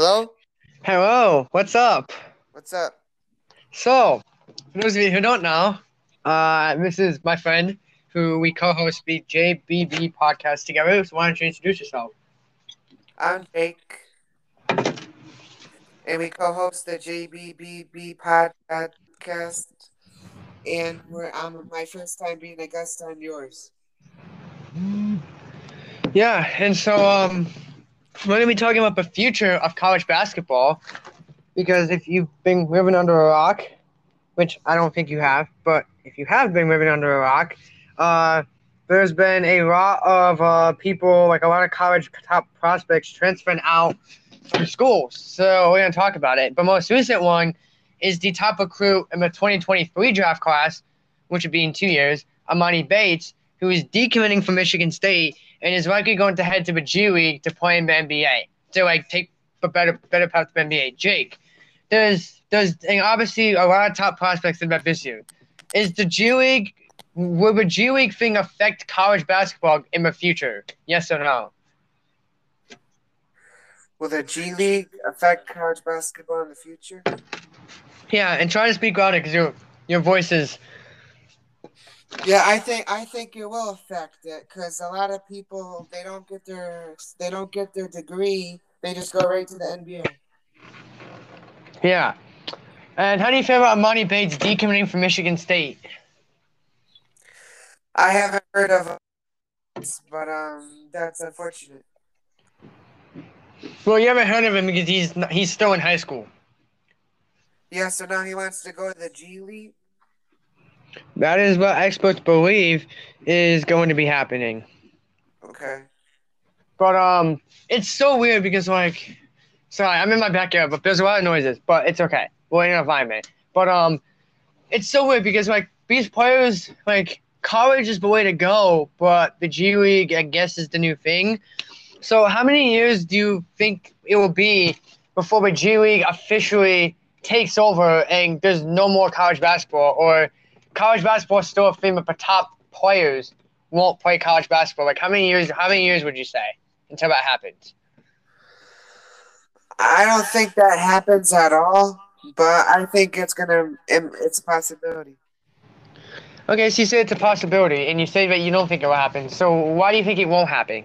Hello? Hello, what's up? What's up? So, for those of you who don't know, uh, this is my friend who we co-host the JBB podcast together. So why don't you introduce yourself? I'm Jake. And we co host the JBBB podcast. And we're I'm my first time being a guest on yours. Yeah, and so um, we're gonna be talking about the future of college basketball because if you've been living under a rock, which I don't think you have, but if you have been living under a rock, uh, there's been a lot of uh, people, like a lot of college top prospects, transferring out from schools. So we're gonna talk about it. But most recent one is the top recruit in the 2023 draft class, which would be in two years, Emoni Bates, who is decommitting from Michigan State and is likely going to head to the G League to play in the NBA. To like take a better better path to the NBA. Jake, there's there's and obviously a lot of top prospects in that this year. Is the G League will the G League thing affect college basketball in the future? Yes or no? Will the G League affect college basketball in the future? Yeah, and try to speak louder because your your voice is Yeah, I think I think it will affect it because a lot of people they don't get their they don't get their degree. They just go right to the NBA. yeah. And how do you feel about Money Bates decommitting from Michigan State? I haven't heard of it, but um, that's unfortunate. Well, you haven't heard of him because he's not, he's still in high school. Yeah, so now he wants to go to the G League. That is what experts believe is going to be happening. Okay. But um, it's so weird because like, sorry, I'm in my backyard, but there's a lot of noises, but it's okay. We're in an environment. But um, it's so weird because like these players, like college is the way to go, but the G League, I guess, is the new thing. So how many years do you think it will be before the G League officially takes over and there's no more college basketball, or college basketball is still a thing, but the top players won't play college basketball? Like how many years? How many years would you say until that happens? I don't think that happens at all, but I think it's gonna. It's a possibility. Okay, so you say it's a possibility, and you say that you don't think it will happen. So why do you think it won't happen?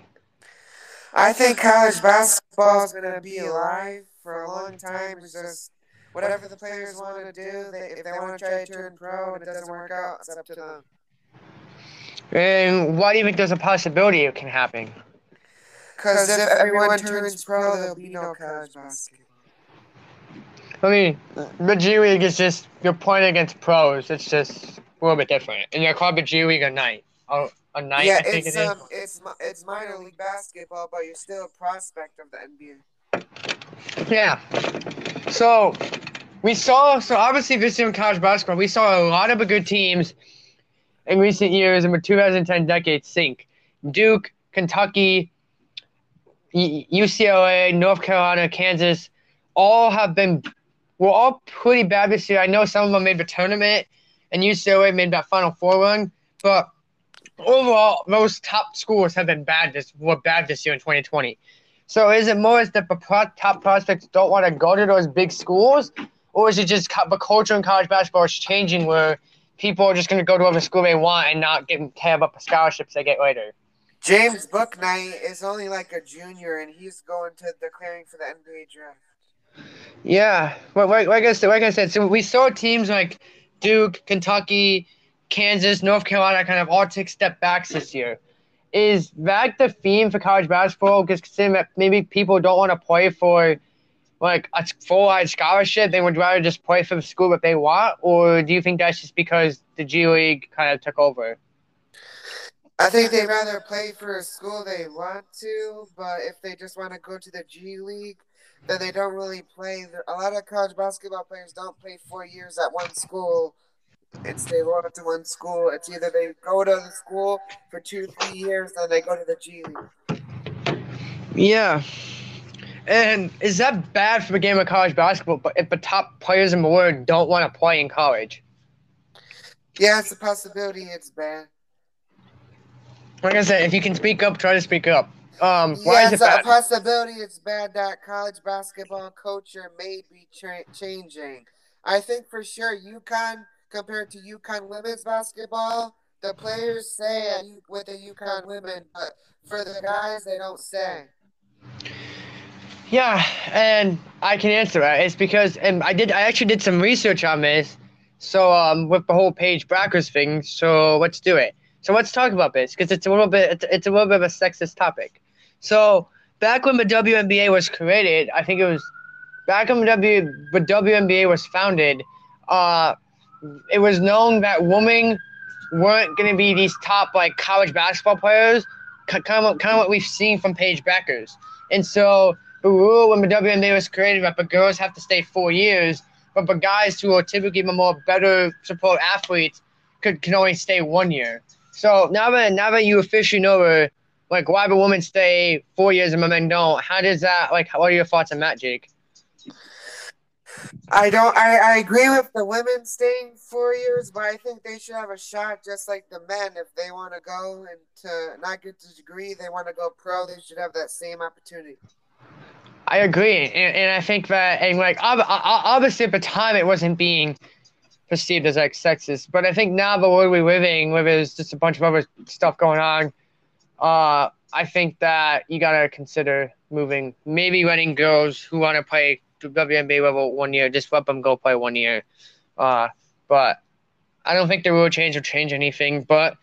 I think college basketball is gonna be alive for a long time. It's just whatever the players want to do. They, if they want to try to turn pro and it doesn't work out, it's up to them. And why do you think there's a possibility it can happen? Because if everyone turns pro, there'll be no college basketball. I mean, the G League is just you're playing against pros. It's just a little bit different, and you're called the G League a night. Oh, a night. yeah, I think it's it is. um, it's it's minor league basketball, but you're still a prospect of the NBA. Yeah. So we saw so obviously this year in college basketball, we saw a lot of good teams in recent years in the 2010 decade sink. Duke, Kentucky, UCLA, North Carolina, Kansas, all have been were all pretty bad this year. I know some of them made the tournament, and UCLA made that Final Four run, but overall, those top schools have been bad this were bad this year in 2020. So is it more as that the top prospects don't want to go to those big schools, or is it just the culture in college basketball is changing where people are just going to go to whatever school they want and not get care about the scholarships they get later? James Bouknight is only like a junior, and he's going to declaring for the NBA draft. Yeah, well, like, like I said, like I said, so we saw teams like Duke, Kentucky, Kansas, North Carolina kind of all take step backs this year. Is that the theme for college basketball? Because considering that maybe people don't want to play for like a full ride scholarship, they would rather just play for the school that they want, or do you think that's just because the G League kind of took over? I think they'd rather play for a school they want to, but if they just want to go to the G League, then they don't really play. A lot of college basketball players don't play four years at one school and stay loyal to one school. It's either they go to the school for two, three years, then they go to the G League. Yeah. And is that bad for the game of college basketball? But if the top players in the world don't want to play in college, Yeah, it's a possibility. It's bad. like I said, if you can speak up, try to speak up. Um, why yeah, is it it's a possibility it's bad that college basketball culture may be tra- changing. I think for sure UConn compared to UConn women's basketball, the players say with the UConn women, but for the guys they don't say. Yeah, and I can answer that. It's because, and I did, I actually did some research on this. So, um, with the whole Paige Bueckers thing. So let's do it. So let's talk about this because it's a little bit, it's, it's a little bit of a sexist topic. So back when the WNBA was created, I think it was back when the, w, the WNBA was founded. Uh, it was known that women weren't going to be these top like college basketball players, kind of kind of what we've seen from Paige Bueckers. And so the rule when the WNBA was created that the girls have to stay four years, but the guys who are typically the more better support athletes could can only stay one year. So now that now that you officially know like why the women stay four years and the men don't, how does that like what are your thoughts on that, Jake? I don't. I, I agree with the women staying four years, but I think they should have a shot just like the men. If they want to go and to not get the degree, they want to go pro. They should have that same opportunity. I agree, and, and I think that and like obviously at the time it wasn't being perceived as like sexist, but I think now the world we're living, where there's just a bunch of other stuff going on, uh, I think that you gotta consider moving, maybe letting girls who want to play WNBA level one year, just let them go play one year. Uh, but I don't think the rule change will change anything. But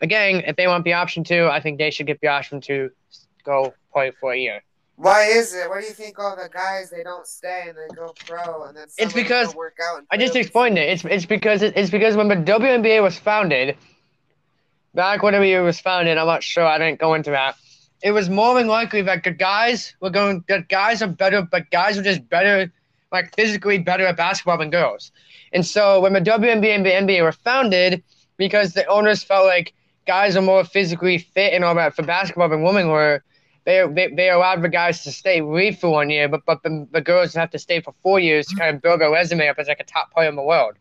again, if they want the option to, I think they should get the option to go play for a year. Why is it? Why do you think all the guys they don't stay and they go pro and then it's because work out? I just explained it. It's it's because it's because when the WNBA was founded, back when it was founded, I'm not sure. I didn't go into that it was more than likely that the guys were going that guys are better, but guys were just better, like physically better at basketball than girls. And so when the WNBA and the NBA were founded, because the owners felt like guys are more physically fit and all that for basketball than women were, they they, they allowed the guys to stay leave for one year, but but the, the girls have to stay for four years to kind of build their resume up as like a top player in the world.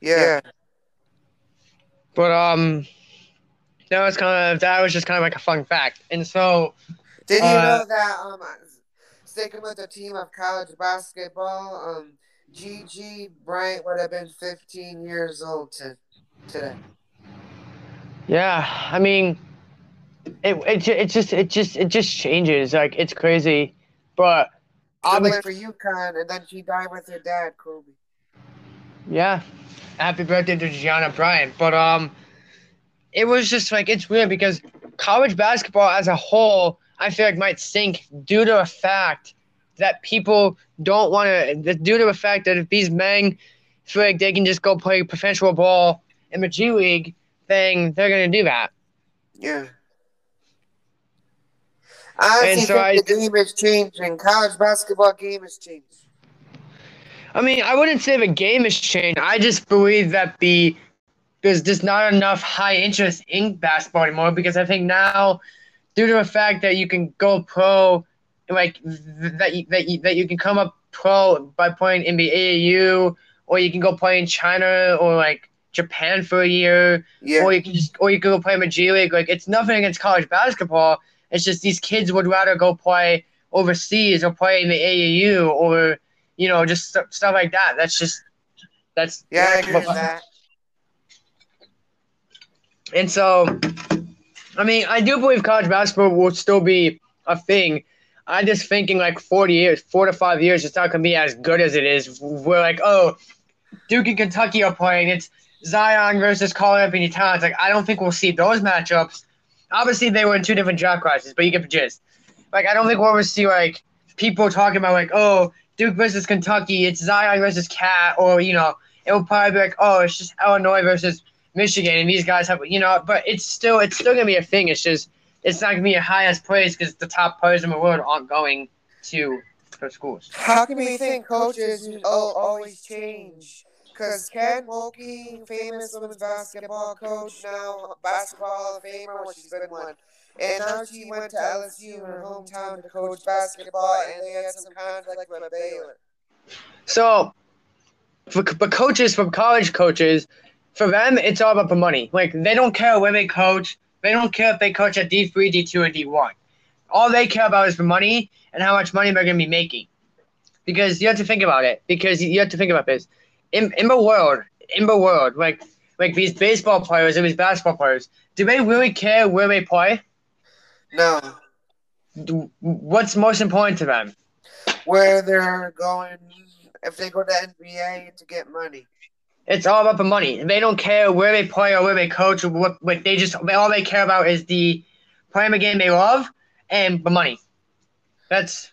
Yeah. But um that was kind of that was just kind of like a fun fact. And so, did you uh, know that um, sticking with the team of college basketball, um, Gigi Bryant would have been 15 years old to, today. Yeah, I mean, it it it just it just it just changes. Like it's crazy, but went for UConn, and then she died with her dad, Kobe. Yeah, happy birthday to Gianna Bryant. But um, it was just like it's weird because college basketball as a whole, I feel like might sink due to the fact that people don't want to. Due to the fact that if these men feel like they can just go play professional ball in the G League, thing, they're gonna do that. Yeah. I so think I, the game is changing. college basketball game is changed. I mean, I wouldn't say the game has changed. I just believe that the there's just not enough high interest in basketball anymore because I think now, due to the fact that you can go pro, like that you, that you, that you can come up pro by playing in the AAU, or you can go play in China or like Japan for a year, yeah. or you can just or you can go play in the G League. Like it's nothing against college basketball. It's just these kids would rather go play overseas or play in the AAU or you know just st- stuff like that. That's just that's yeah, I agree with that. And so, I mean, I do believe college basketball will still be a thing. I'm just thinking like 40 years, four to five years, it's not going to be as good as it is. We're like, oh, Duke and Kentucky are playing. It's Zion versus Karl-Anthony Towns. Like, I don't think we'll see those matchups. Obviously, they were in two different draft classes, but you get the gist. Like, I don't think we'll ever see like people talking about like, oh, Duke versus Kentucky. It's Zion versus Cat, or you know, it will probably be like, oh, it's just Illinois versus Michigan, and these guys have you know, but it's still it's still gonna be a thing. It's just it's not gonna be a highest praise because the top players in the world aren't going to their schools. How can we think coaches always change? Because Kim Mulkey, famous women's basketball coach, now basketball Hall of Famer, well, she's been one. And now she went to LSU in her hometown to coach basketball, and they had some conflict with Baylor. So, for, but coaches from college coaches, for them, it's all about the money. Like they don't care where they coach. They don't care if they coach at D three, D two, or D one. all they care about is the money and how much money they're going to be making. Because you have to think about it. Because you have to think about this. In, in the world, in the world, like like these baseball players and these basketball players, do they really care where they play? No. What's most important to them? Where they're going, if they go to NBA to get money. It's all about the money. They don't care where they play or where they coach or what. Like they just all they care about is the playing the game they love and the money. That's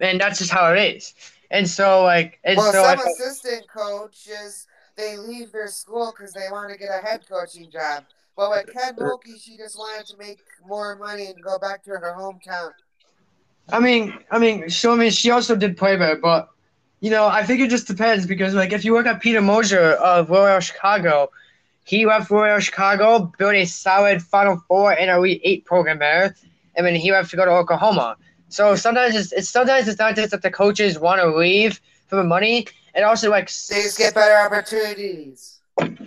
and that's just how it is. And so like and Well, so some I, assistant coaches they leave their school because they want to get a head coaching job. But with Kim Mulkey, she just wanted to make more money and go back to her hometown. I mean, I mean, so I mean, she also did play there, but you know, I think it just depends because like if you look at Porter Moser of Loyola Chicago, he left Loyola Chicago, built a solid Final Four and Elite Eight program there, and then he left to go to Oklahoma. So sometimes it's, it's sometimes it's not just that the coaches want to leave for the money, and also like They just get better opportunities.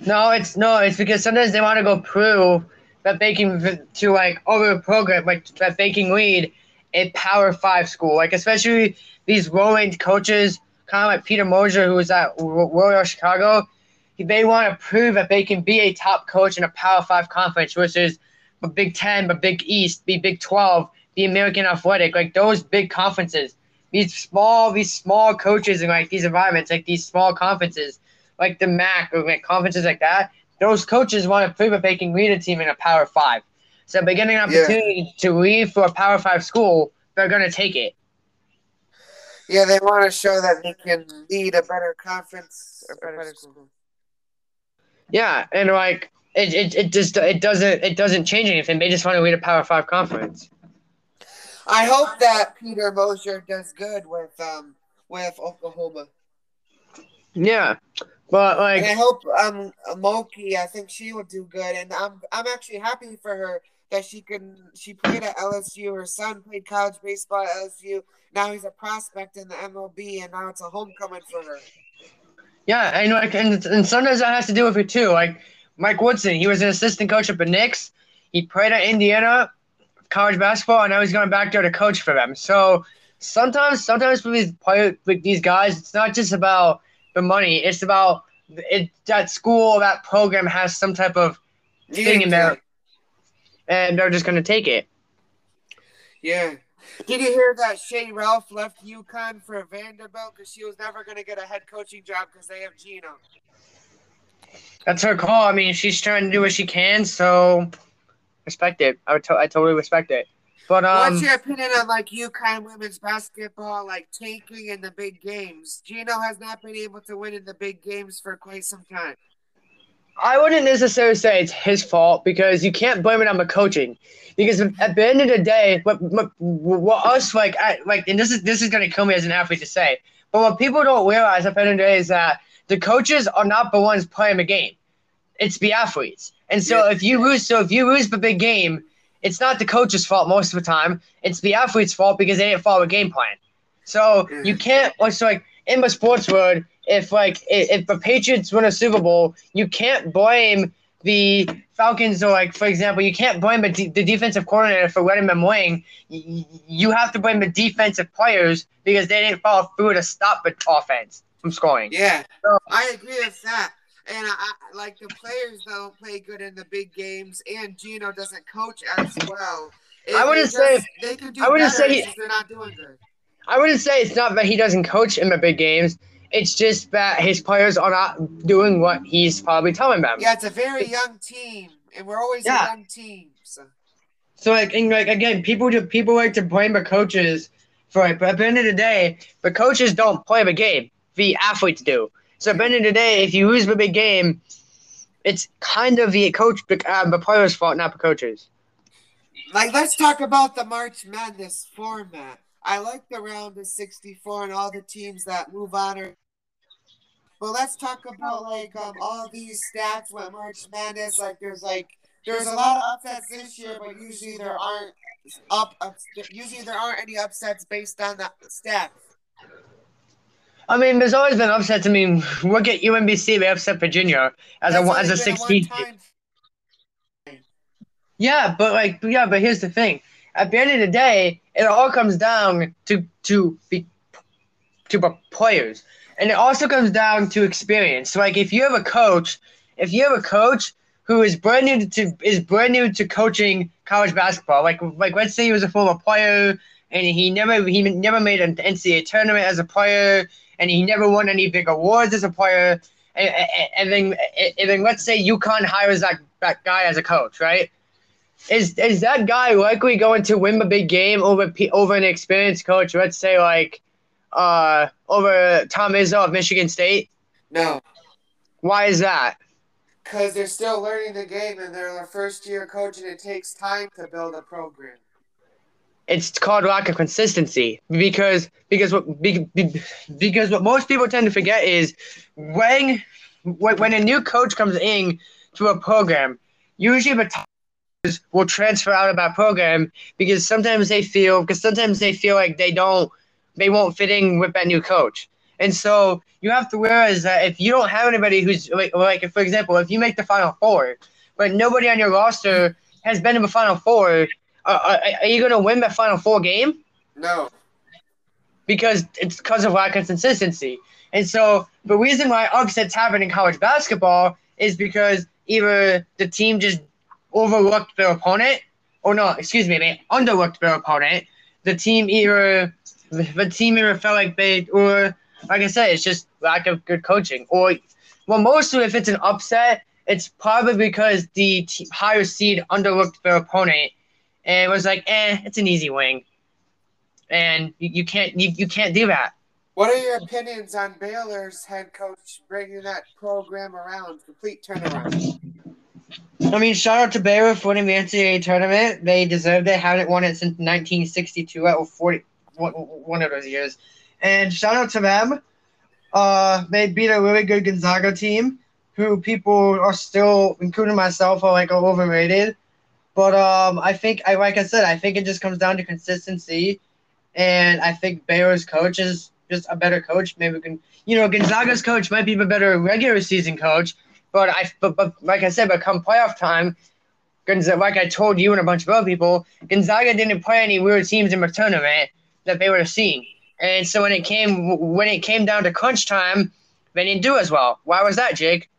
no, it's no, it's because sometimes they want to go prove that they can to like over a program like that they can lead a Power Five school, like especially these low-ranked coaches, kind of like Porter Moser, who was at Loyola Chicago. He they want to prove that they can be a top coach in a Power Five conference, which is a Big Ten, the Big East, the Big Twelve, the American Athletic, like those big conferences. These small, these small coaches in like these environments, like these small conferences, like the MAC or like conferences like that. Those coaches want to prove that they can lead a team in a Power Five. So if they get an opportunity to leave for a Power Five school, they're gonna take it. Yeah, they want to show that they can lead a better conference or better school. Yeah, and like it, it, it just it doesn't it doesn't change anything. They just want to lead a Power Five conference. I hope that Porter Moser does good with um with Oklahoma. Yeah, but like And I hope um Moki, I think she would do good, and I'm I'm actually happy for her that she can. She played at LSU. Her son played college baseball at LSU. Now he's a prospect in the MLB, and now it's a homecoming for her. Yeah, and like, and, and sometimes that has to do with it too. Like Mike Woodson, he was an assistant coach at the Knicks. He played at Indiana college basketball, and now he's going back there to coach for them. So sometimes, sometimes for these players, like these guys, it's not just about the money. It's about it. That school, that program has some type of thing in there, and they're just going to take it. Yeah. Did you hear that Shea Ralph left UConn for Vanderbilt because she was never going to get a head coaching job because they have Gino? That's her call. I mean, she's trying to do what she can, so respect it. I would to- I totally respect it. But um, What's your opinion on like UConn women's basketball, like tanking in the big games? Gino has not been able to win in the big games for quite some time. I wouldn't necessarily say it's his fault because you can't blame it on the coaching. Because at the end of the day, what, what, what us like, I, like, and this is this is gonna kill me as an athlete to say, but what people don't realize at the end of the day is that the coaches are not the ones playing the game; it's the athletes. And so Yeah. if you lose, so if you lose the big game, it's not the coach's fault most of the time. It's the athlete's fault because they didn't follow a game plan. So you can't. So like in the sports world, if like if the Patriots win a Super Bowl, you can't blame the Falcons or like for example, you can't blame the, de- the defensive coordinator for letting them win. Y- You have to blame the defensive players because they didn't follow through to stop the offense from scoring. Yeah, So- I agree with that. And I, I like the players don't play good in the big games, and Gino doesn't coach as well. I wouldn't say- just- they can do I wouldn't say- just they're not doing good. I wouldn't say it's not that he doesn't coach in the big games. It's just that his players are not doing what he's probably telling them. Yeah, it's a very young team, and we're always Yeah. a young team. So. So like, and like again, people do people like to blame the coaches for it, but at the end of the day, the coaches don't play the game. The athletes do. So at the end of the day, if you lose the big game, it's kind of the coach, uh, the players' fault, not the coaches. Like, let's talk about the March Madness format. I like the round of 64 and all the teams that move on. Or, but let's talk about like um, all these stats with March Madness. Like, there's like there's a lot of upsets this year, but usually there aren't up. ups usually there aren't any upsets based on the stats. I mean, there's always been upsets. I mean, look at UMBC; they upset Virginia as That's a as a been sixteen. one-time- Yeah, but like, yeah, but here's the thing: at the end of the day, it all comes down to to be to the players, and it also comes down to experience. Like if you have a coach, if you have a coach who is brand new to is brand new to coaching college basketball, like like let's say he was a former player and he never he never made an NCAA tournament as a player, and he never won any big awards as a player. And, and, then and then let's say UConn hires that, that guy as a coach, right? Is is that guy likely going to win the big game over over an experienced coach? Let's say like uh over Tom Izzo of Michigan State. No. Why is that? Because they're still learning the game and they're their first year coach, and it takes time to build a program it's called lack of consistency because because what because what most people tend to forget is when when a new coach comes in to a program, usually the will transfer out of that program because sometimes they feel because sometimes they feel like they don't they won't fit in with that new coach. And so you have to realize that if you don't have anybody who's like, like for example, if you make the final four, but nobody on your roster has been in the final four, uh, are you going to win the Final Four game? No. Because it's because of lack of consistency. And so the reason why upsets happen in college basketball is because either the team just overlooked their opponent, or no, excuse me, they underlooked their opponent. The team either the team either felt like they, or like I said, it's just lack of good coaching. Or, well, mostly if it's an upset, it's probably because the t- higher seed underlooked their opponent and it was like, eh, it's an easy wing, and you, you can't you, you can't do that. What are your opinions on Baylor's head coach bringing that program around, complete turnaround? I mean, shout out to Baylor for winning the NCAA tournament. They deserved it. Haven't won it since 1962 or 40, one of those years. And shout out to them. Uh, they beat a really good Gonzaga team, who people are still, including myself, are like overrated. But um, I think I like I said, I think it just comes down to consistency, and I think Baylor's coach is just a better coach. Maybe we can, you know, Gonzaga's coach might be a better regular season coach, but I, but, but like I said, but come playoff time, Gonzaga, like I told you and a bunch of other people, Gonzaga didn't play any weird teams in the tournament that they were seeing, and so when it came when it came down to crunch time, they didn't do as well. Why was that, Jake?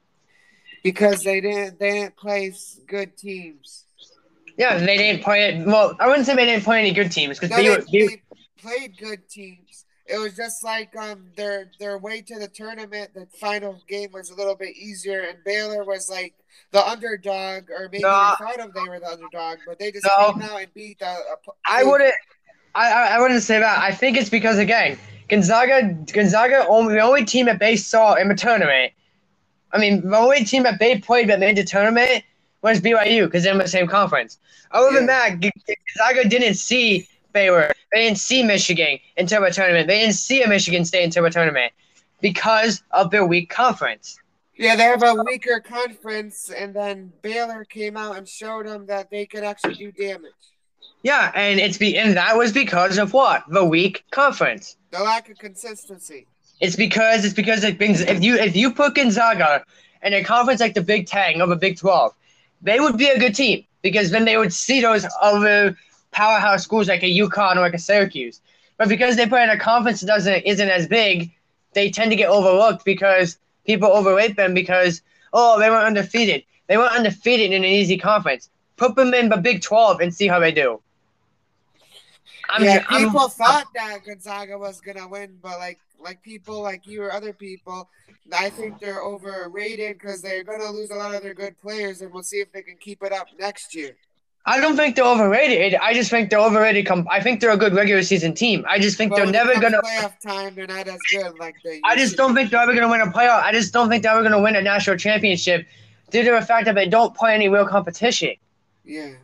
Because they didn't they didn't play good teams. Yeah, they didn't play it. Well, I wouldn't say they didn't play any good teams because no, they, they, they, played good teams. It was just like um their their way to the tournament. The final game was a little bit easier, and Baylor was like the underdog, or maybe no, they thought of they were the underdog, but they just no, came out and beat the. I wouldn't. I, I wouldn't say that. I think it's because again, Gonzaga Gonzaga only the only team that they saw in the tournament. I mean, the only team that they played that made the tournament was BYU because they're in the same conference. Other yeah. than that, Gonzaga didn't see Baylor. They didn't see Michigan into a tournament. They didn't see a Michigan State into a tournament because of their weak conference. Yeah, they have a weaker conference, and then Baylor came out and showed them that they could actually do damage. Yeah, and it's be and that was because of what the weak conference. The lack of consistency. It's because it's because it brings if you if you put Gonzaga in a conference like the Big Ten or the Big Twelve, they would be a good team because then they would see those other powerhouse schools like a UConn or like a Syracuse. But because they play in a conference that doesn't isn't as big, they tend to get overlooked because people overrate them because oh they were undefeated. They were undefeated in an easy conference. Put them in the Big Twelve and see how they do. I'm, yeah, people I'm, thought that Gonzaga was gonna win, but like like people like you or other people, I think they're overrated because they're gonna lose a lot of their good players, and we'll see if they can keep it up next year. I don't think they're overrated. I just think they're overrated. Com- I think they're a good regular season team. I just think but they're never gonna playoff time. They're not as good like they. I just don't think they're ever gonna win a playoff. I just don't think they're ever gonna win a national championship due to the fact that they don't play any real competition. Yeah.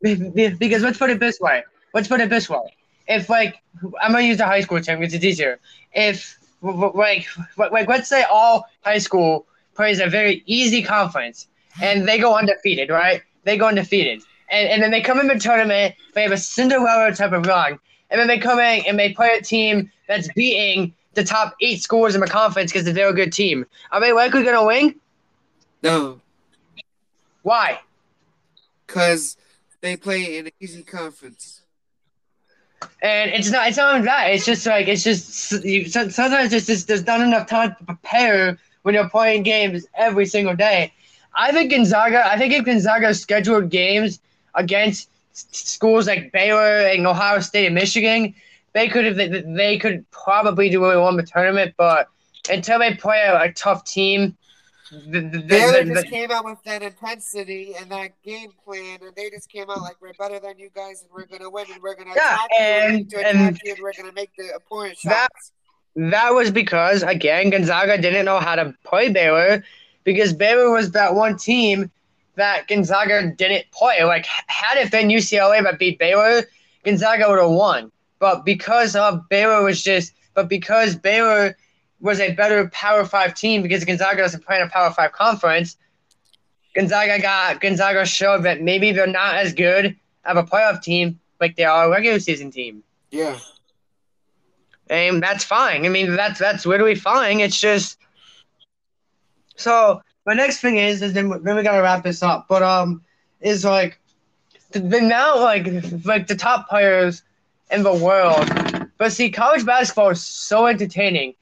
Because let's put it this way. Let's put it this way if like I'm gonna use the high school term because it's easier. If like like let's say all high school plays a very easy conference and they go undefeated, right? They go undefeated, and and then they come in the tournament. They have a Cinderella type of run, and then they come in and they play a team that's beating the top eight scores in the conference because they're a good team. Are they likely gonna win? No. Why? Because they play in an easy conference. And it's not it's not that. It's just like it's just you, sometimes it's just there's not enough time to prepare when you're playing games every single day. I think Gonzaga. I think if Gonzaga scheduled games against schools like Baylor and Ohio State and Michigan, they could have they could probably do really well in the tournament. But until they play a, a tough team, the, the, Baylor the, just came out with that intensity and that game plan, and they just came out like we're better than you guys, and we're gonna win, and we're gonna yeah, and, you, and, and, you, and we're gonna make the opponent shots. That, that was because again, Gonzaga didn't know how to play Baylor because Baylor was that one team that Gonzaga didn't play. Like, had it been UCLA that beat Baylor, Gonzaga would have won. But because of Baylor was just, but because Baylor was a better Power Five team, because Gonzaga doesn't play in a Power Five conference, Gonzaga got Gonzaga showed that maybe they're not as good of a playoff team like they are a regular season team. Yeah. And that's fine. I mean, that's that's literally fine. It's just so my next thing is, is then, then we gotta wrap this up. But um, is like the, the now like like the top players in the world. But see, college basketball is so entertaining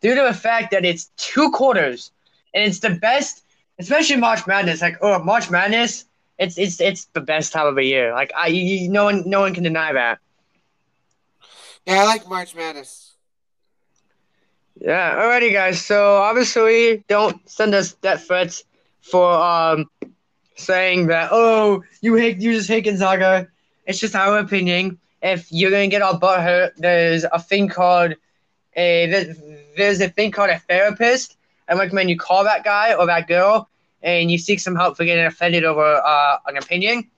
due to the fact that it's two quarters and it's the best, especially March Madness. Like oh, March Madness, it's it's it's the best time of the year. Like I, you, no one no one can deny that. Yeah, I like March Madness. Yeah, alrighty, guys. So obviously, don't send us death threats for um saying that oh you hate you just hate Gonzaga. It's just our opinion. If you're gonna get all hurt, there's a thing called a there's a thing called a therapist. I recommend you call that guy or that girl and you seek some help for getting offended over uh, an opinion.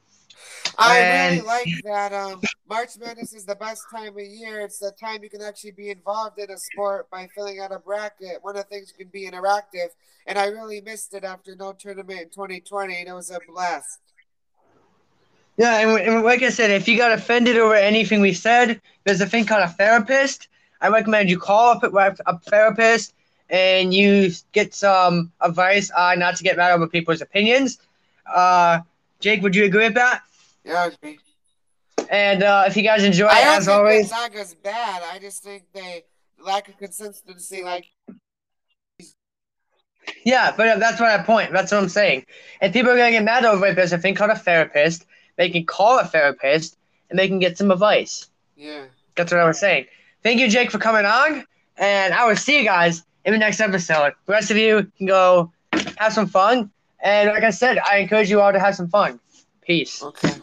I and... really like that. Um, March Madness is the best time of year. It's the time you can actually be involved in a sport by filling out a bracket. One of the things you can be interactive, and I really missed it after no tournament in 2020, and it was a blast. Yeah, and, and like I said, if you got offended over anything we said, there's a thing called a therapist. I recommend you call up a, a therapist and you get some advice on not to get mad over people's opinions. Uh, Jake, would you agree with that? Yeah, I agree. And uh, if you guys enjoy, it, as always. I don't as think always, Gonzaga's bad. I just think they lack of consistency. Like, yeah, but that's what I point. That's what I'm saying. And people are gonna get mad over it. There's a thing called a therapist. They can call a therapist and they can get some advice. Yeah, that's what I was saying. Thank you, Jake, for coming on, and I will see you guys in the next episode. The rest of you can go have some fun. And like I said, I encourage you all to have some fun. Peace. Okay.